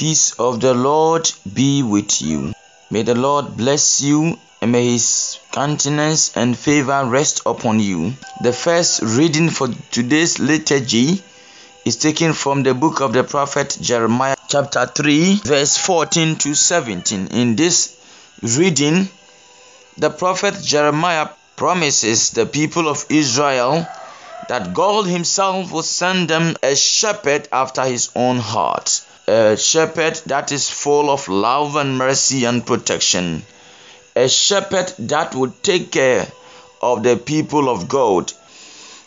peace of the Lord be with you. May the Lord bless you and may his countenance and favor rest upon you. The first reading for today's liturgy is taken from the book of the prophet Jeremiah, chapter 3, verse 14 to 17. In this reading, the prophet Jeremiah promises the people of Israel that God Himself will send them a shepherd after His own heart, a shepherd that is full of love and mercy and protection, a shepherd that will take care of the people of God.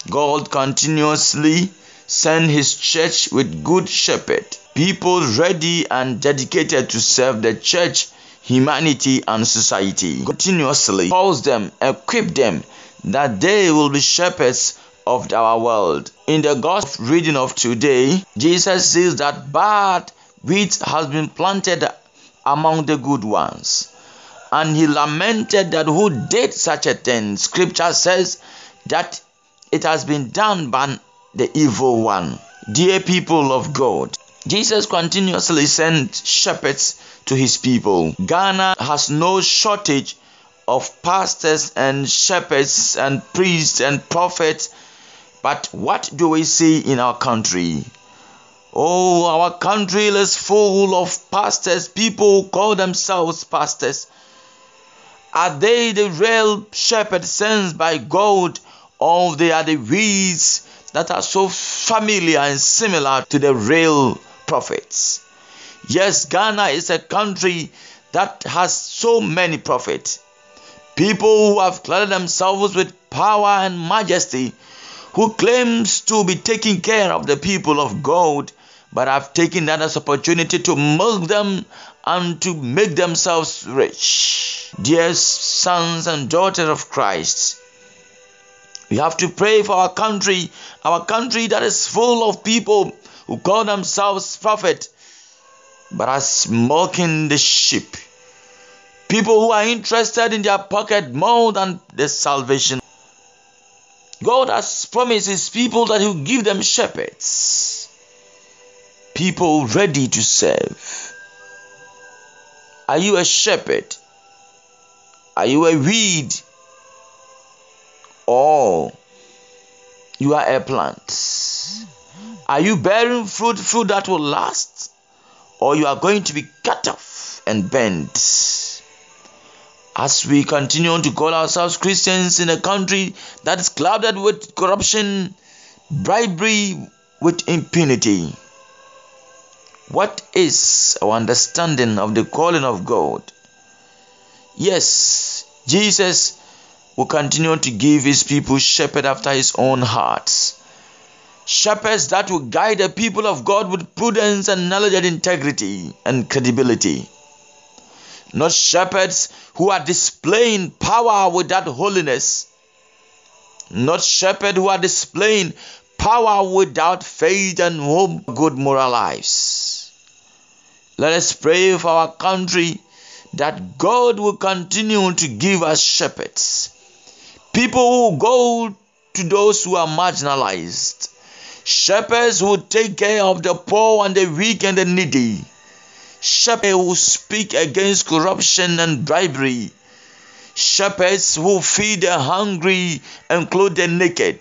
God continuously send His church with good shepherd, people ready and dedicated to serve the church, humanity, and society. Continuously calls them, equip them that they will be shepherds of our world. In the gospel reading of today, Jesus says that bad wheat has been planted among the good ones. And he lamented that who did such a thing. Scripture says that it has been done by the evil one. Dear people of God, Jesus continuously sent shepherds to his people. Ghana has no shortage of pastors and shepherds and priests and prophets but what do we see in our country? Oh, our country is full of pastors, people who call themselves pastors. Are they the real shepherds sent by God, or they are the weeds that are so familiar and similar to the real prophets? Yes, Ghana is a country that has so many prophets. People who have clothed themselves with power and majesty who claims to be taking care of the people of God, but have taken that as opportunity to milk them and to make themselves rich. Dear sons and daughters of Christ, we have to pray for our country, our country that is full of people who call themselves prophet, but are smoking the sheep. People who are interested in their pocket more than the salvation God has promised His people that He will give them shepherds, people ready to serve. Are you a shepherd? Are you a weed? Or you are a plant? Are you bearing fruit, fruit that will last? Or you are going to be cut off and bent? As we continue to call ourselves Christians in a country that is clouded with corruption, bribery, with impunity. What is our understanding of the calling of God? Yes, Jesus will continue to give his people shepherd after his own heart. Shepherds that will guide the people of God with prudence and knowledge and integrity and credibility not shepherds who are displaying power without holiness, not shepherds who are displaying power without faith and hope, good moral lives. Let us pray for our country that God will continue to give us shepherds, people who go to those who are marginalized, shepherds who take care of the poor and the weak and the needy shepherds who speak against corruption and bribery, shepherds who feed the hungry and clothe the naked,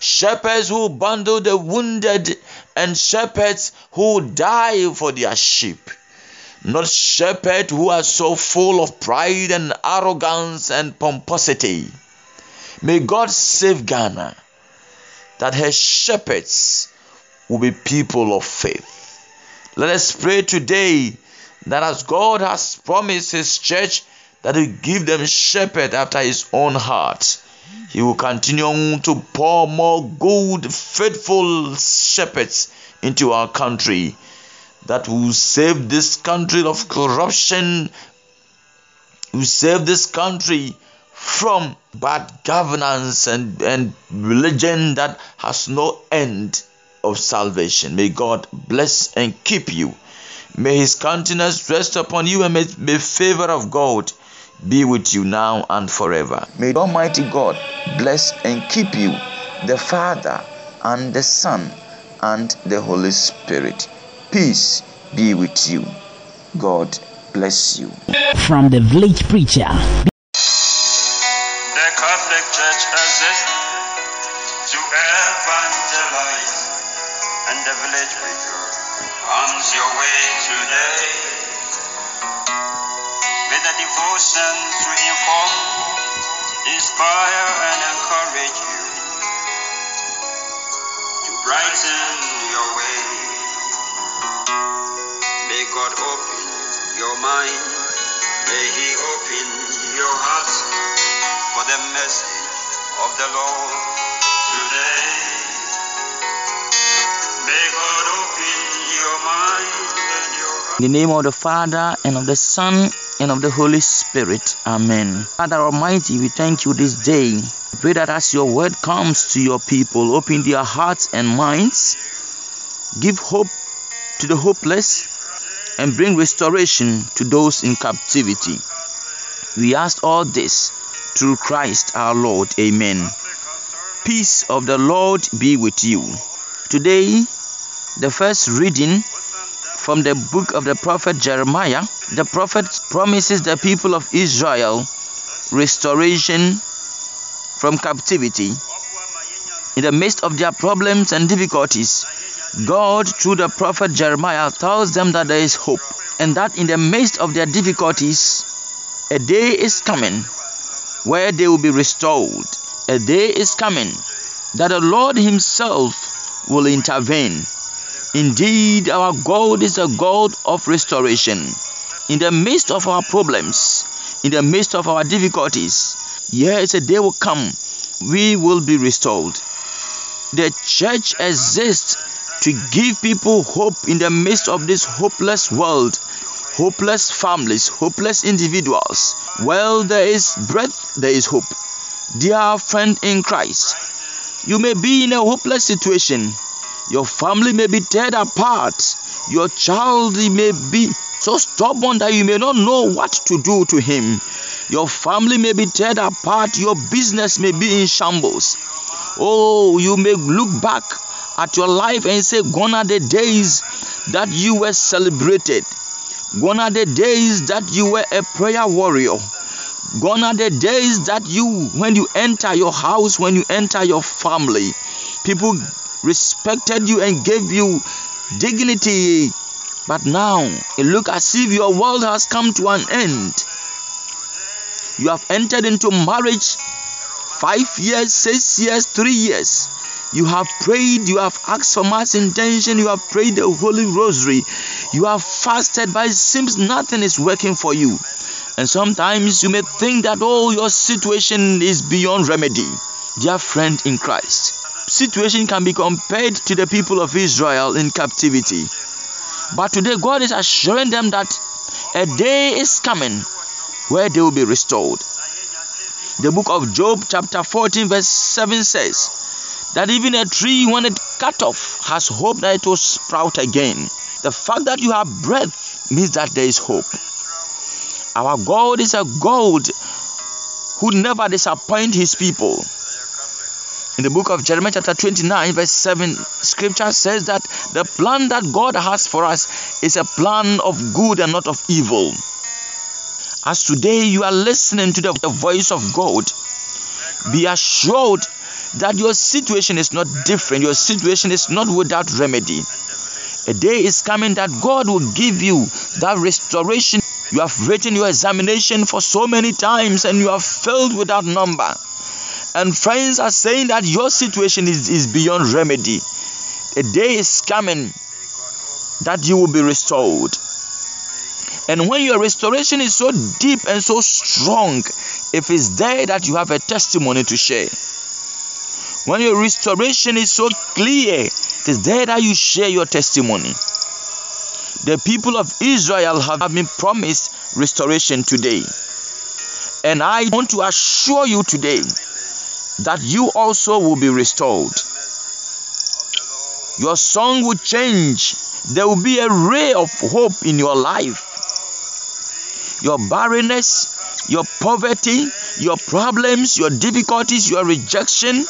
shepherds who bundle the wounded, and shepherds who die for their sheep. Not shepherds who are so full of pride and arrogance and pomposity. May God save Ghana that her shepherds will be people of faith. Let us pray today that as God has promised His church that He will give them shepherd after His own heart, He will continue to pour more good, faithful shepherds into our country that will save this country of corruption, will save this country from bad governance and, and religion that has no end of salvation. May God bless and keep you. May his countenance rest upon you and may the favor of God be with you now and forever. May Almighty God bless and keep you, the Father and the Son and the Holy Spirit. Peace be with you. God bless you. From the village preacher. The village preacher comes your way today with a devotion to inform, inspire, and encourage you to brighten your way. May God open your mind, may He open your heart for the message of the Lord today. In the name of the Father, and of the Son, and of the Holy Spirit. Amen. Father Almighty, we thank you this day. We pray that as your word comes to your people, open their hearts and minds, give hope to the hopeless, and bring restoration to those in captivity. We ask all this through Christ our Lord. Amen. Peace of the Lord be with you. Today, the first reading from the book of the prophet Jeremiah, the prophet promises the people of Israel restoration from captivity. In the midst of their problems and difficulties, God, through the prophet Jeremiah, tells them that there is hope and that in the midst of their difficulties, a day is coming where they will be restored. A day is coming that the Lord Himself will intervene. Indeed, our God is a God of restoration. In the midst of our problems, in the midst of our difficulties, yes, a day will come we will be restored. The church exists to give people hope in the midst of this hopeless world, hopeless families, hopeless individuals. Well, there is breath, there is hope. Dear friend in Christ, you may be in a hopeless situation. Your family may be teared apart. Your child may be so stubborn that you may not know what to do to him. Your family may be teared apart. Your business may be in shambles. Oh, you may look back at your life and say, Gone are the days that you were celebrated. Gone are the days that you were a prayer warrior. Gone are the days that you, when you enter your house, when you enter your family, people respected you and gave you dignity. But now it looks as if your world has come to an end. You have entered into marriage five years, six years, three years. You have prayed, you have asked for mass intention, you have prayed the Holy Rosary, you have fasted, but it seems nothing is working for you. And sometimes you may think that oh, your situation is beyond remedy. Dear friend in Christ, situation can be compared to the people of Israel in captivity. But today, God is assuring them that a day is coming where they will be restored. The book of Job, chapter 14, verse 7 says that even a tree, when it cut off, has hope that it will sprout again. The fact that you have breath means that there is hope. Our God is a God who never disappoints his people. In the book of Jeremiah, chapter 29, verse 7, scripture says that the plan that God has for us is a plan of good and not of evil. As today you are listening to the, the voice of God, be assured that your situation is not different, your situation is not without remedy. A day is coming that God will give you that restoration. You have written your examination for so many times and you have failed without number. And friends are saying that your situation is, is beyond remedy. A day is coming that you will be restored. And when your restoration is so deep and so strong, if it's there that you have a testimony to share. When your restoration is so clear, it is there that you share your testimony. The people of Israel have been promised restoration today. And I want to assure you today that you also will be restored. Your song will change. There will be a ray of hope in your life. Your barrenness, your poverty, your problems, your difficulties, your rejection.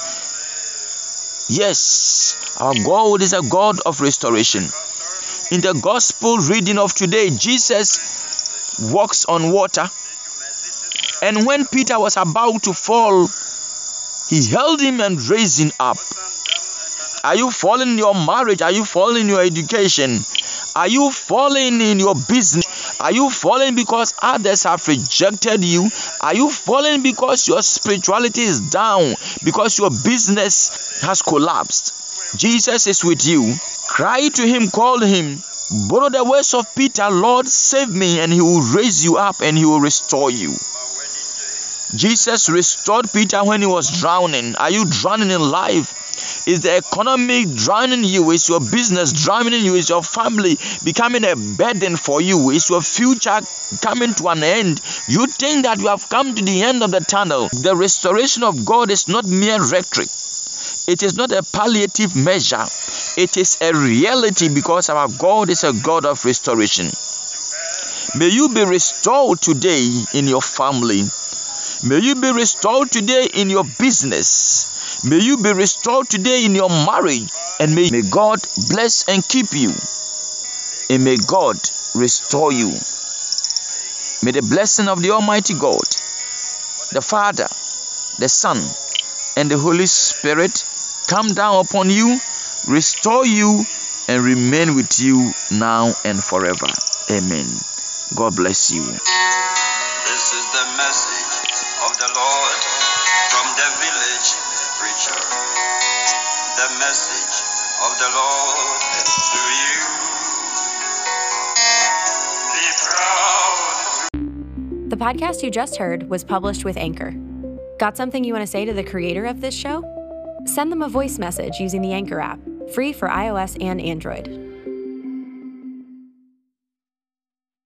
Yes, our God is a God of restoration. In the gospel reading of today, Jesus walks on water. And when Peter was about to fall, he held him and raised him up. Are you falling in your marriage? Are you falling in your education? Are you falling in your business? Are you falling because others have rejected you? Are you falling because your spirituality is down? Because your business has collapsed? Jesus is with you. Cry to him, call him. Borrow the words of Peter, Lord, save me, and he will raise you up and he will restore you. Jesus restored Peter when he was drowning. Are you drowning in life? Is the economy drowning you? Is your business drowning you? Is your family becoming a burden for you? Is your future coming to an end? You think that you have come to the end of the tunnel. The restoration of God is not mere rhetoric, it is not a palliative measure, it is a reality because our God is a God of restoration. May you be restored today in your family. May you be restored today in your business. May you be restored today in your marriage. And may, may God bless and keep you. And may God restore you. May the blessing of the Almighty God, the Father, the Son, and the Holy Spirit come down upon you, restore you, and remain with you now and forever. Amen. God bless you. The message of the Lord to you. Be proud. The podcast you just heard was published with Anchor. Got something you want to say to the creator of this show? Send them a voice message using the Anchor app, free for iOS and Android.